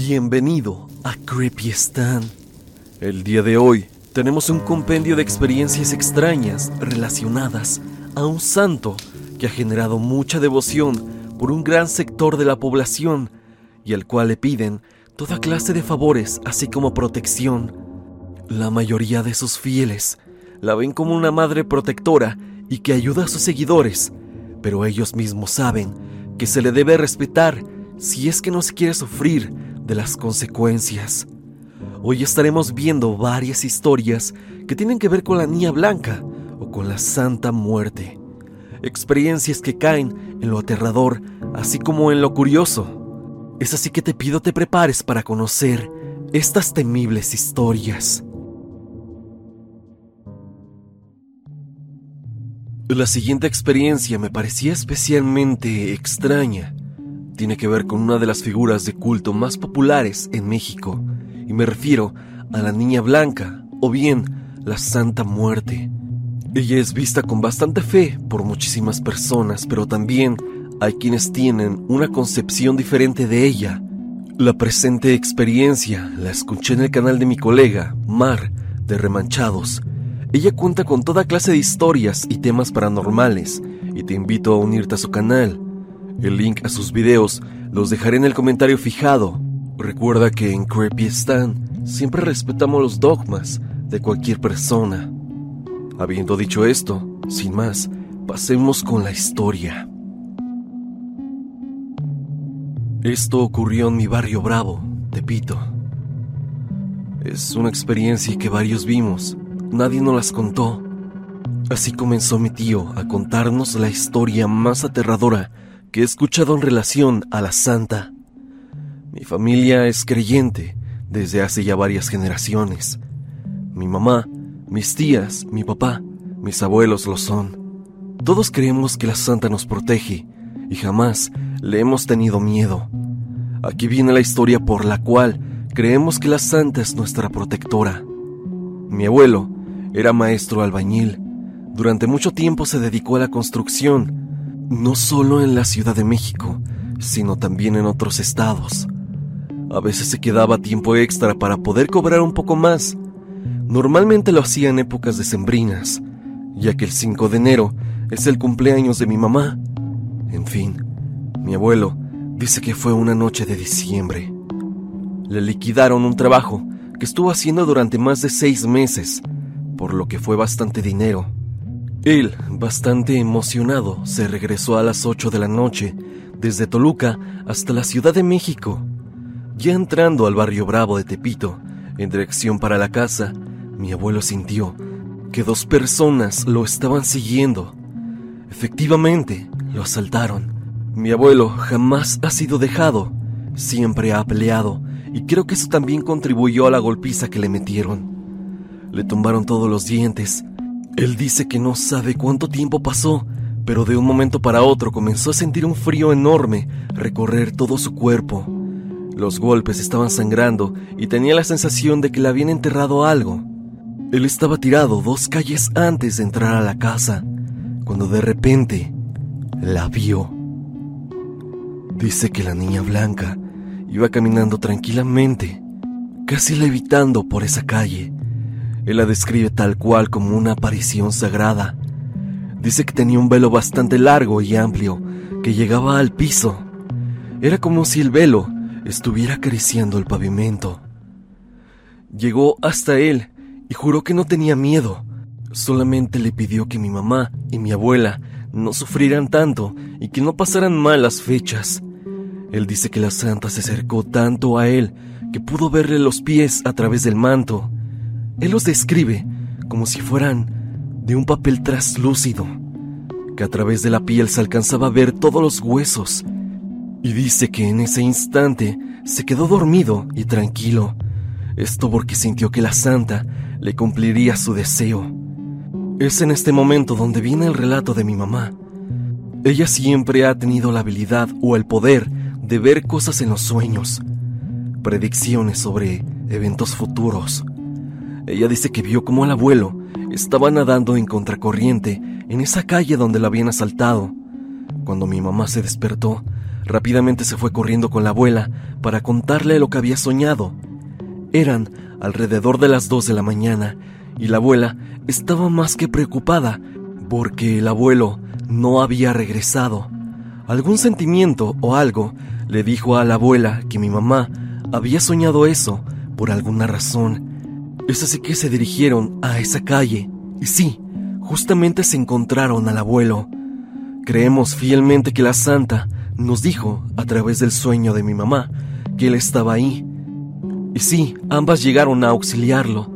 Bienvenido a Creepy Stan. El día de hoy tenemos un compendio de experiencias extrañas relacionadas a un santo que ha generado mucha devoción por un gran sector de la población y al cual le piden toda clase de favores así como protección. La mayoría de sus fieles la ven como una madre protectora y que ayuda a sus seguidores, pero ellos mismos saben que se le debe respetar si es que no se quiere sufrir de las consecuencias. Hoy estaremos viendo varias historias que tienen que ver con la niña blanca o con la santa muerte. Experiencias que caen en lo aterrador, así como en lo curioso. Es así que te pido te prepares para conocer estas temibles historias. La siguiente experiencia me parecía especialmente extraña. Tiene que ver con una de las figuras de culto más populares en México, y me refiero a la Niña Blanca, o bien la Santa Muerte. Ella es vista con bastante fe por muchísimas personas, pero también hay quienes tienen una concepción diferente de ella. La presente experiencia la escuché en el canal de mi colega, Mar, de Remanchados, ella cuenta con toda clase de historias y temas paranormales y te invito a unirte a su canal. El link a sus videos los dejaré en el comentario fijado. Recuerda que en Creepy Stan siempre respetamos los dogmas de cualquier persona. Habiendo dicho esto, sin más, pasemos con la historia. Esto ocurrió en mi barrio Bravo, Tepito. Es una experiencia que varios vimos Nadie nos las contó. Así comenzó mi tío a contarnos la historia más aterradora que he escuchado en relación a la santa. Mi familia es creyente desde hace ya varias generaciones. Mi mamá, mis tías, mi papá, mis abuelos lo son. Todos creemos que la santa nos protege y jamás le hemos tenido miedo. Aquí viene la historia por la cual creemos que la santa es nuestra protectora. Mi abuelo era maestro albañil. Durante mucho tiempo se dedicó a la construcción, no solo en la Ciudad de México, sino también en otros estados. A veces se quedaba tiempo extra para poder cobrar un poco más. Normalmente lo hacía en épocas decembrinas, ya que el 5 de enero es el cumpleaños de mi mamá. En fin, mi abuelo dice que fue una noche de diciembre. Le liquidaron un trabajo que estuvo haciendo durante más de seis meses por lo que fue bastante dinero. Él, bastante emocionado, se regresó a las 8 de la noche desde Toluca hasta la Ciudad de México. Ya entrando al barrio Bravo de Tepito, en dirección para la casa, mi abuelo sintió que dos personas lo estaban siguiendo. Efectivamente, lo asaltaron. Mi abuelo jamás ha sido dejado, siempre ha peleado, y creo que eso también contribuyó a la golpiza que le metieron. Le tumbaron todos los dientes. Él dice que no sabe cuánto tiempo pasó, pero de un momento para otro comenzó a sentir un frío enorme recorrer todo su cuerpo. Los golpes estaban sangrando y tenía la sensación de que le habían enterrado algo. Él estaba tirado dos calles antes de entrar a la casa, cuando de repente la vio. Dice que la niña blanca iba caminando tranquilamente, casi levitando por esa calle. Él la describe tal cual como una aparición sagrada. Dice que tenía un velo bastante largo y amplio que llegaba al piso. Era como si el velo estuviera acariciando el pavimento. Llegó hasta él y juró que no tenía miedo. Solamente le pidió que mi mamá y mi abuela no sufrieran tanto y que no pasaran mal las fechas. Él dice que la santa se acercó tanto a él que pudo verle los pies a través del manto él los describe como si fueran de un papel traslúcido, que a través de la piel se alcanzaba a ver todos los huesos, y dice que en ese instante se quedó dormido y tranquilo, esto porque sintió que la santa le cumpliría su deseo. Es en este momento donde viene el relato de mi mamá. Ella siempre ha tenido la habilidad o el poder de ver cosas en los sueños, predicciones sobre eventos futuros. Ella dice que vio como el abuelo estaba nadando en contracorriente en esa calle donde la habían asaltado. Cuando mi mamá se despertó, Rápidamente se fue corriendo con la abuela para contarle lo que había soñado. Eran alrededor de las dos de la mañana y la abuela estaba más que preocupada porque el abuelo no había regresado. Algún sentimiento o algo le dijo a la abuela que mi mamá había soñado eso por alguna razón. Es así que se dirigieron a esa calle y sí, justamente se encontraron al abuelo. Creemos fielmente que la santa nos dijo, a través del sueño de mi mamá, que él estaba ahí. Y sí, ambas llegaron a auxiliarlo.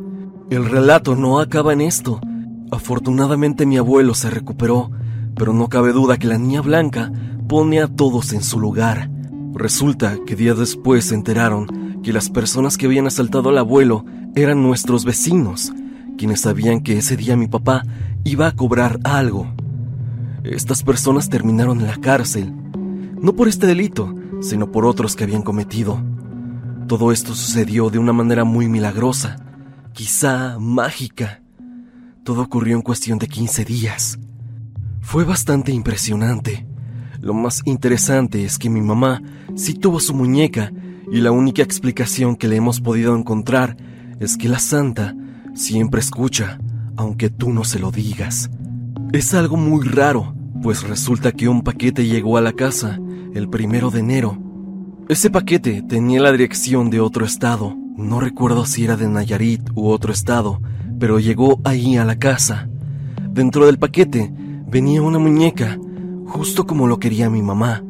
El relato no acaba en esto. Afortunadamente mi abuelo se recuperó, pero no cabe duda que la niña blanca pone a todos en su lugar. Resulta que días después se enteraron que las personas que habían asaltado al abuelo eran nuestros vecinos, quienes sabían que ese día mi papá iba a cobrar algo. Estas personas terminaron en la cárcel, no por este delito, sino por otros que habían cometido. Todo esto sucedió de una manera muy milagrosa, quizá mágica. Todo ocurrió en cuestión de 15 días. Fue bastante impresionante. Lo más interesante es que mi mamá sí tuvo su muñeca y la única explicación que le hemos podido encontrar es que la santa siempre escucha, aunque tú no se lo digas. Es algo muy raro, pues resulta que un paquete llegó a la casa el primero de enero. Ese paquete tenía la dirección de otro estado, no recuerdo si era de Nayarit u otro estado, pero llegó ahí a la casa. Dentro del paquete venía una muñeca justo como lo quería mi mamá.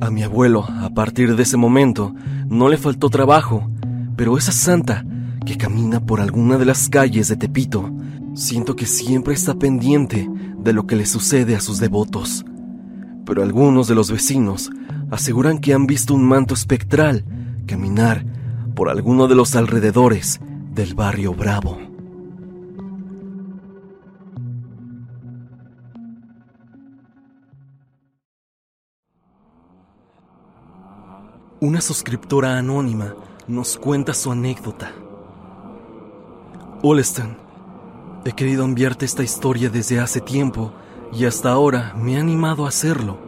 A mi abuelo, a partir de ese momento, no le faltó trabajo, pero esa santa que camina por alguna de las calles de Tepito, siento que siempre está pendiente de lo que le sucede a sus devotos. Pero algunos de los vecinos aseguran que han visto un manto espectral caminar por alguno de los alrededores del barrio Bravo. Una suscriptora anónima nos cuenta su anécdota. Olestan, he querido enviarte esta historia desde hace tiempo y hasta ahora me he animado a hacerlo.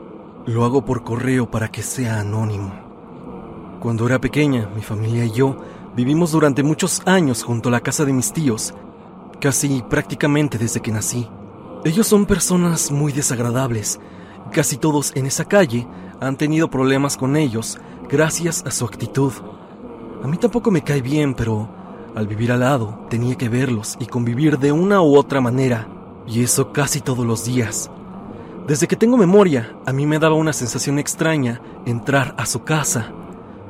Lo hago por correo para que sea anónimo. Cuando era pequeña, mi familia y yo vivimos durante muchos años junto a la casa de mis tíos, casi prácticamente desde que nací. Ellos son personas muy desagradables. Casi todos en esa calle han tenido problemas con ellos gracias a su actitud. A mí tampoco me cae bien, pero al vivir al lado tenía que verlos y convivir de una u otra manera, y eso casi todos los días. Desde que tengo memoria, a mí me daba una sensación extraña entrar a su casa.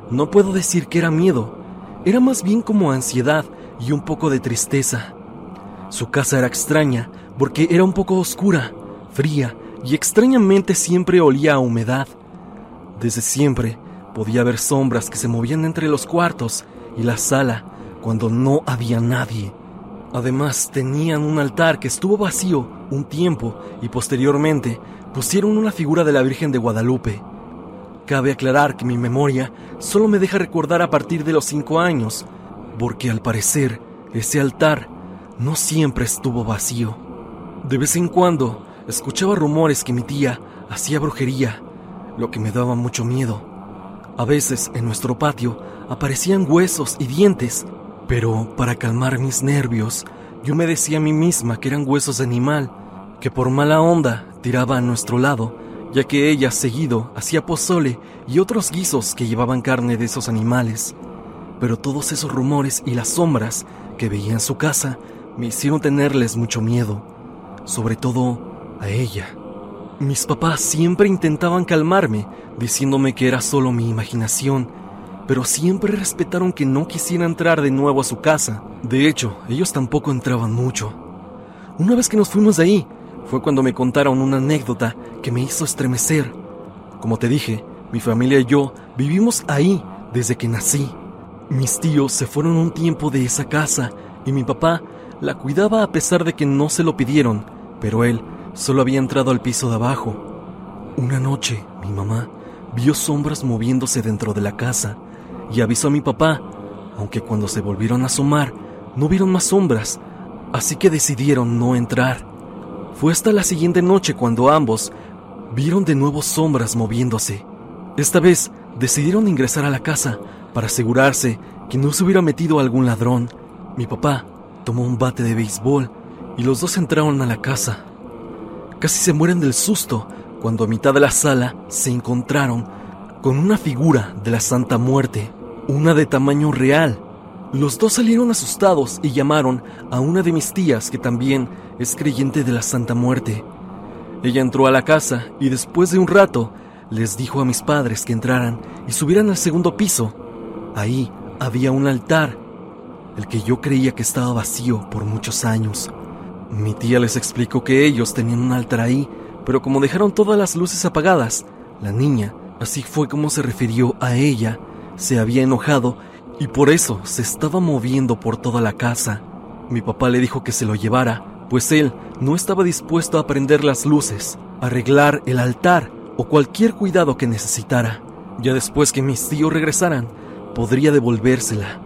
No puedo decir que era miedo, era más bien como ansiedad y un poco de tristeza. Su casa era extraña porque era un poco oscura, fría y extrañamente siempre olía a humedad. Desde siempre Podía ver sombras que se movían entre los cuartos y la sala cuando no había nadie. Además, tenían un altar que estuvo vacío un tiempo y posteriormente pusieron una figura de la Virgen de Guadalupe. Cabe aclarar que mi memoria solo me deja recordar a partir de los cinco años, porque al parecer ese altar no siempre estuvo vacío. De vez en cuando escuchaba rumores que mi tía hacía brujería, lo que me daba mucho miedo. A veces en nuestro patio aparecían huesos y dientes, pero para calmar mis nervios, yo me decía a mí misma que eran huesos de animal, que por mala onda tiraba a nuestro lado, ya que ella seguido hacía pozole y otros guisos que llevaban carne de esos animales. Pero todos esos rumores y las sombras que veía en su casa me hicieron tenerles mucho miedo, sobre todo a ella. Mis papás siempre intentaban calmarme, diciéndome que era solo mi imaginación, pero siempre respetaron que no quisiera entrar de nuevo a su casa. De hecho, ellos tampoco entraban mucho. Una vez que nos fuimos de ahí, fue cuando me contaron una anécdota que me hizo estremecer. Como te dije, mi familia y yo vivimos ahí desde que nací. Mis tíos se fueron un tiempo de esa casa y mi papá la cuidaba a pesar de que no se lo pidieron, pero él Solo había entrado al piso de abajo. Una noche, mi mamá vio sombras moviéndose dentro de la casa y avisó a mi papá, aunque cuando se volvieron a asomar no vieron más sombras, así que decidieron no entrar. Fue hasta la siguiente noche cuando ambos vieron de nuevo sombras moviéndose. Esta vez decidieron ingresar a la casa para asegurarse que no se hubiera metido algún ladrón. Mi papá tomó un bate de béisbol y los dos entraron a la casa. Casi se mueren del susto cuando a mitad de la sala se encontraron con una figura de la Santa Muerte, una de tamaño real. Los dos salieron asustados y llamaron a una de mis tías que también es creyente de la Santa Muerte. Ella entró a la casa y después de un rato les dijo a mis padres que entraran y subieran al segundo piso. Ahí había un altar, el que yo creía que estaba vacío por muchos años. Mi tía les explicó que ellos tenían un altar ahí, pero como dejaron todas las luces apagadas, la niña, así fue como se refirió a ella, se había enojado y por eso se estaba moviendo por toda la casa. Mi papá le dijo que se lo llevara, pues él no estaba dispuesto a prender las luces, arreglar el altar o cualquier cuidado que necesitara. Ya después que mis tíos regresaran, podría devolvérsela.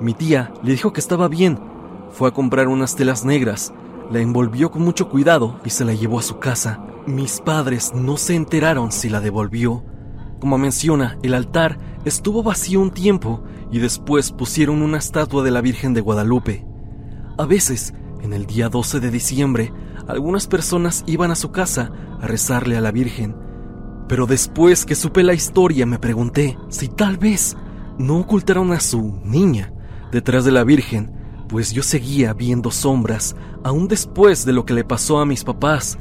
Mi tía le dijo que estaba bien. Fue a comprar unas telas negras, la envolvió con mucho cuidado y se la llevó a su casa. Mis padres no se enteraron si la devolvió. Como menciona, el altar estuvo vacío un tiempo y después pusieron una estatua de la Virgen de Guadalupe. A veces, en el día 12 de diciembre, algunas personas iban a su casa a rezarle a la Virgen. Pero después que supe la historia me pregunté si tal vez no ocultaron a su niña detrás de la Virgen, pues yo seguía viendo sombras aún después de lo que le pasó a mis papás.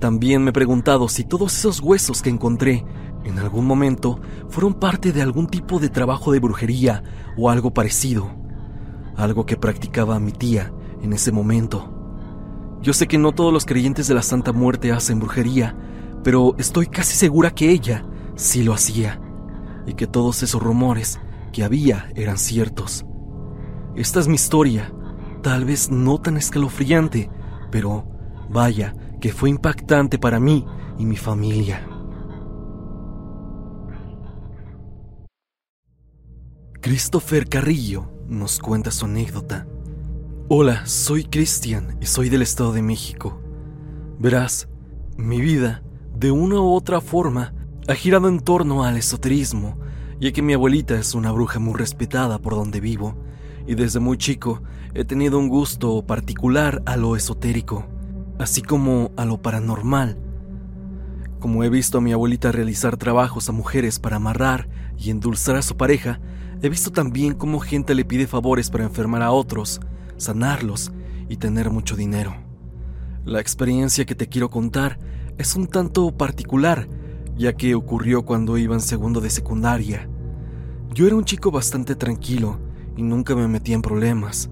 También me he preguntado si todos esos huesos que encontré en algún momento fueron parte de algún tipo de trabajo de brujería o algo parecido, algo que practicaba mi tía en ese momento. Yo sé que no todos los creyentes de la Santa Muerte hacen brujería, pero estoy casi segura que ella sí lo hacía, y que todos esos rumores que había eran ciertos. Esta es mi historia, tal vez no tan escalofriante, pero vaya que fue impactante para mí y mi familia. Christopher Carrillo nos cuenta su anécdota. Hola, soy Cristian y soy del Estado de México. Verás, mi vida, de una u otra forma, ha girado en torno al esoterismo, ya que mi abuelita es una bruja muy respetada por donde vivo, y desde muy chico he tenido un gusto particular a lo esotérico, así como a lo paranormal. Como he visto a mi abuelita realizar trabajos a mujeres para amarrar y endulzar a su pareja, he visto también cómo gente le pide favores para enfermar a otros, sanarlos y tener mucho dinero. La experiencia que te quiero contar es un tanto particular, ya que ocurrió cuando iba en segundo de secundaria. Yo era un chico bastante tranquilo y nunca me metía en problemas.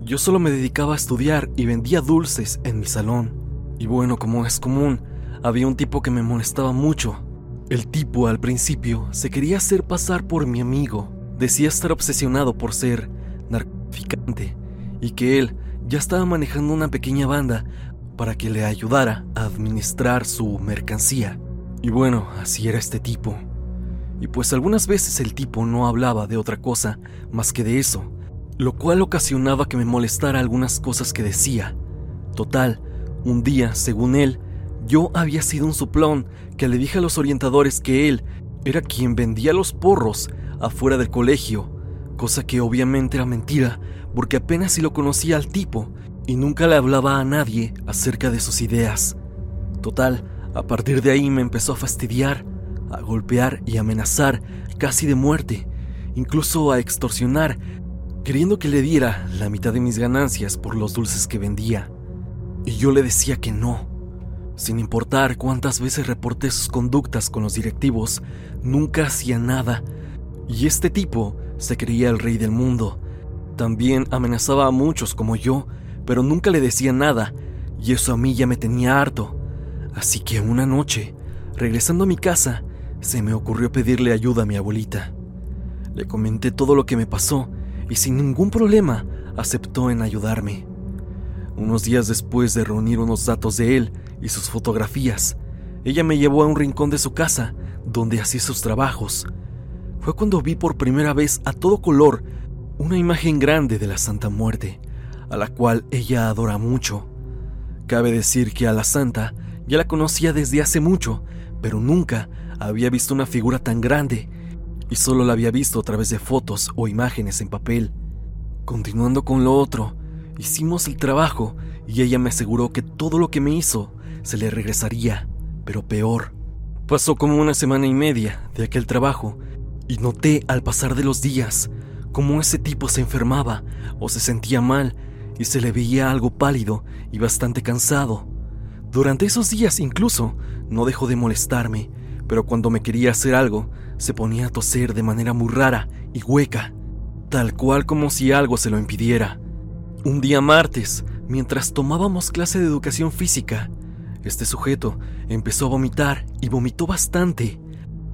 Yo solo me dedicaba a estudiar y vendía dulces en mi salón. Y bueno, como es común, había un tipo que me molestaba mucho. El tipo al principio se quería hacer pasar por mi amigo. Decía estar obsesionado por ser narcotraficante y que él ya estaba manejando una pequeña banda para que le ayudara a administrar su mercancía. Y bueno, así era este tipo. Y pues algunas veces el tipo no hablaba de otra cosa más que de eso, lo cual ocasionaba que me molestara algunas cosas que decía. Total, un día, según él, yo había sido un suplón que le dije a los orientadores que él era quien vendía los porros afuera del colegio, cosa que obviamente era mentira, porque apenas si lo conocía al tipo y nunca le hablaba a nadie acerca de sus ideas. Total, a partir de ahí me empezó a fastidiar, a golpear y amenazar casi de muerte, incluso a extorsionar, queriendo que le diera la mitad de mis ganancias por los dulces que vendía. Y yo le decía que no. Sin importar cuántas veces reporté sus conductas con los directivos, nunca hacía nada. Y este tipo se creía el rey del mundo también amenazaba a muchos como yo, pero nunca le decía nada, y eso a mí ya me tenía harto. Así que una noche, regresando a mi casa, se me ocurrió pedirle ayuda a mi abuelita. Le comenté todo lo que me pasó y sin ningún problema aceptó en ayudarme. Unos días después de reunir unos datos de él y sus fotografías, ella me llevó a un rincón de su casa donde hacía sus trabajos. Fue cuando vi por primera vez a todo color una imagen grande de la Santa Muerte, a la cual ella adora mucho. Cabe decir que a la Santa ya la conocía desde hace mucho, pero nunca había visto una figura tan grande y solo la había visto a través de fotos o imágenes en papel. Continuando con lo otro, hicimos el trabajo y ella me aseguró que todo lo que me hizo se le regresaría, pero peor. Pasó como una semana y media de aquel trabajo y noté al pasar de los días cómo ese tipo se enfermaba o se sentía mal y se le veía algo pálido y bastante cansado. Durante esos días incluso no dejó de molestarme, pero cuando me quería hacer algo, se ponía a toser de manera muy rara y hueca, tal cual como si algo se lo impidiera. Un día martes, mientras tomábamos clase de educación física, este sujeto empezó a vomitar y vomitó bastante,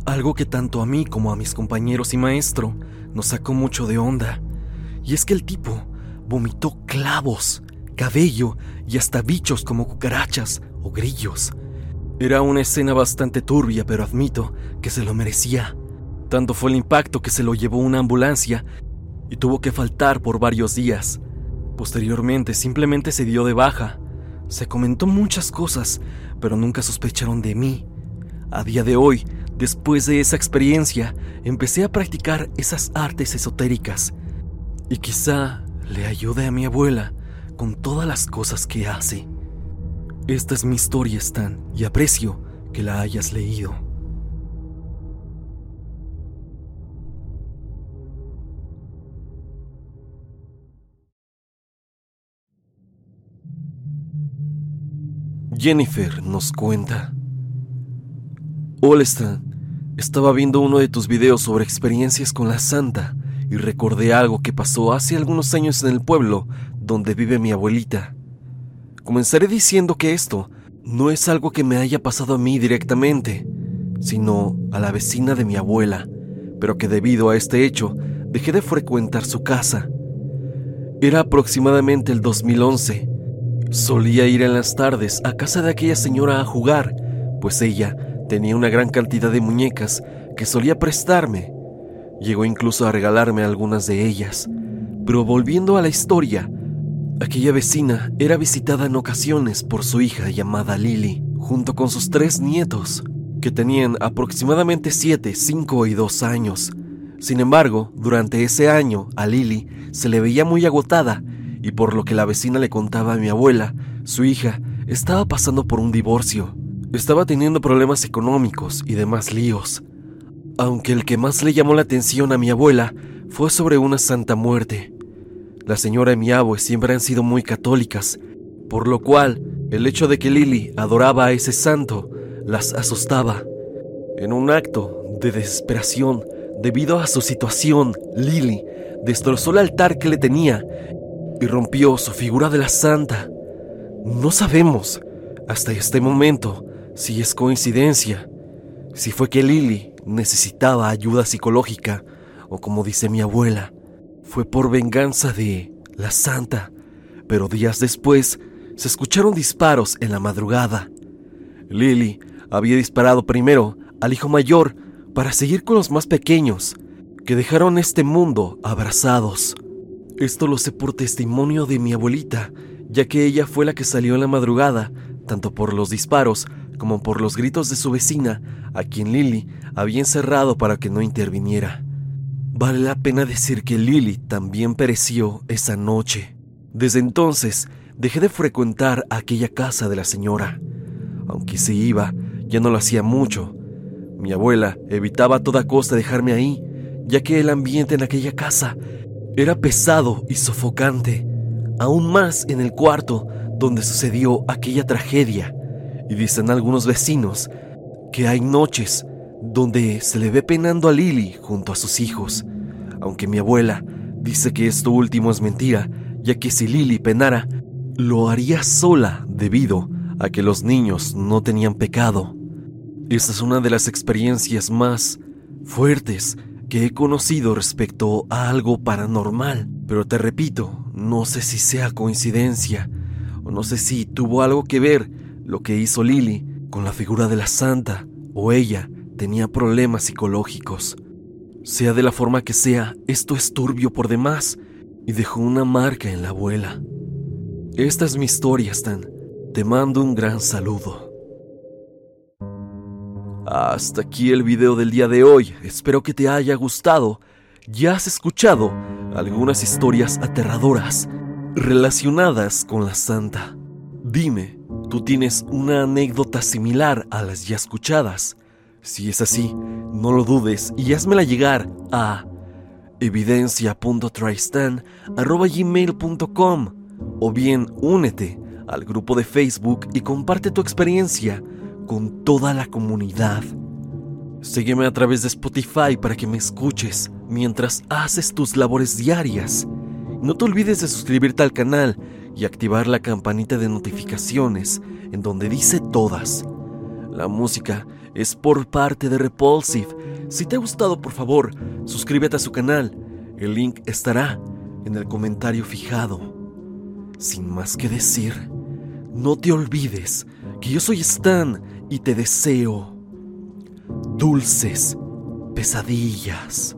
algo que tanto a mí como a mis compañeros y maestro nos sacó mucho de onda. Y es que el tipo vomitó clavos, cabello y hasta bichos como cucarachas o grillos. Era una escena bastante turbia, pero admito que se lo merecía. Tanto fue el impacto que se lo llevó una ambulancia y tuvo que faltar por varios días. Posteriormente simplemente se dio de baja. Se comentó muchas cosas, pero nunca sospecharon de mí. A día de hoy, después de esa experiencia, empecé a practicar esas artes esotéricas y quizá le ayude a mi abuela con todas las cosas que hace. Esta es mi historia, Stan, y aprecio que la hayas leído. Jennifer nos cuenta. Estaba viendo uno de tus videos sobre experiencias con la santa y recordé algo que pasó hace algunos años en el pueblo donde vive mi abuelita. Comenzaré diciendo que esto no es algo que me haya pasado a mí directamente, sino a la vecina de mi abuela, pero que debido a este hecho dejé de frecuentar su casa. Era aproximadamente el 2011. Solía ir en las tardes a casa de aquella señora a jugar, pues ella tenía una gran cantidad de muñecas que solía prestarme. Llegó incluso a regalarme algunas de ellas. Pero volviendo a la historia, Aquella vecina era visitada en ocasiones por su hija llamada Lily, junto con sus tres nietos, que tenían aproximadamente 7, 5 y 2 años. Sin embargo, durante ese año a Lily se le veía muy agotada y por lo que la vecina le contaba a mi abuela, su hija estaba pasando por un divorcio. Estaba teniendo problemas económicos y demás líos. Aunque el que más le llamó la atención a mi abuela fue sobre una santa muerte la señora y mi abue siempre han sido muy católicas, por lo cual el hecho de que Lily adoraba a ese santo las asustaba. En un acto de desesperación, debido a su situación, Lily destrozó el altar que le tenía y rompió su figura de la santa. No sabemos hasta este momento si es coincidencia, si fue que Lily necesitaba ayuda psicológica o como dice mi abuela, fue por venganza de la santa, pero días después se escucharon disparos en la madrugada. Lily había disparado primero al hijo mayor para seguir con los más pequeños, que dejaron este mundo abrazados. Esto lo sé por testimonio de mi abuelita, ya que ella fue la que salió en la madrugada, tanto por los disparos como por los gritos de su vecina, a quien Lily había encerrado para que no interviniera. Vale la pena decir que Lily también pereció esa noche. Desde entonces dejé de frecuentar aquella casa de la señora. Aunque se iba, ya no lo hacía mucho. Mi abuela evitaba a toda costa dejarme ahí, ya que el ambiente en aquella casa era pesado y sofocante, aún más en el cuarto donde sucedió aquella tragedia. Y dicen algunos vecinos que hay noches donde se le ve penando a Lily junto a sus hijos, aunque mi abuela dice que esto último es mentira, ya que si Lily penara, lo haría sola debido a que los niños no tenían pecado. Esta es una de las experiencias más fuertes que he conocido respecto a algo paranormal, pero te repito, no sé si sea coincidencia o no sé si tuvo algo que ver lo que hizo Lily con la figura de la santa o ella tenía problemas psicológicos. Sea de la forma que sea, esto es turbio por demás y dejó una marca en la abuela. Esta es mi historia, Stan. Te mando un gran saludo. Hasta aquí el video del día de hoy. Espero que te haya gustado. Ya has escuchado algunas historias aterradoras relacionadas con la santa. Dime, ¿tú tienes una anécdota similar a las ya escuchadas? Si es así, no lo dudes y házmela llegar a evidencia.tristan.gmail.com o bien únete al grupo de Facebook y comparte tu experiencia con toda la comunidad. Sígueme a través de Spotify para que me escuches mientras haces tus labores diarias. No te olvides de suscribirte al canal y activar la campanita de notificaciones en donde dice todas. La música es por parte de Repulsive. Si te ha gustado, por favor, suscríbete a su canal. El link estará en el comentario fijado. Sin más que decir, no te olvides que yo soy Stan y te deseo dulces pesadillas.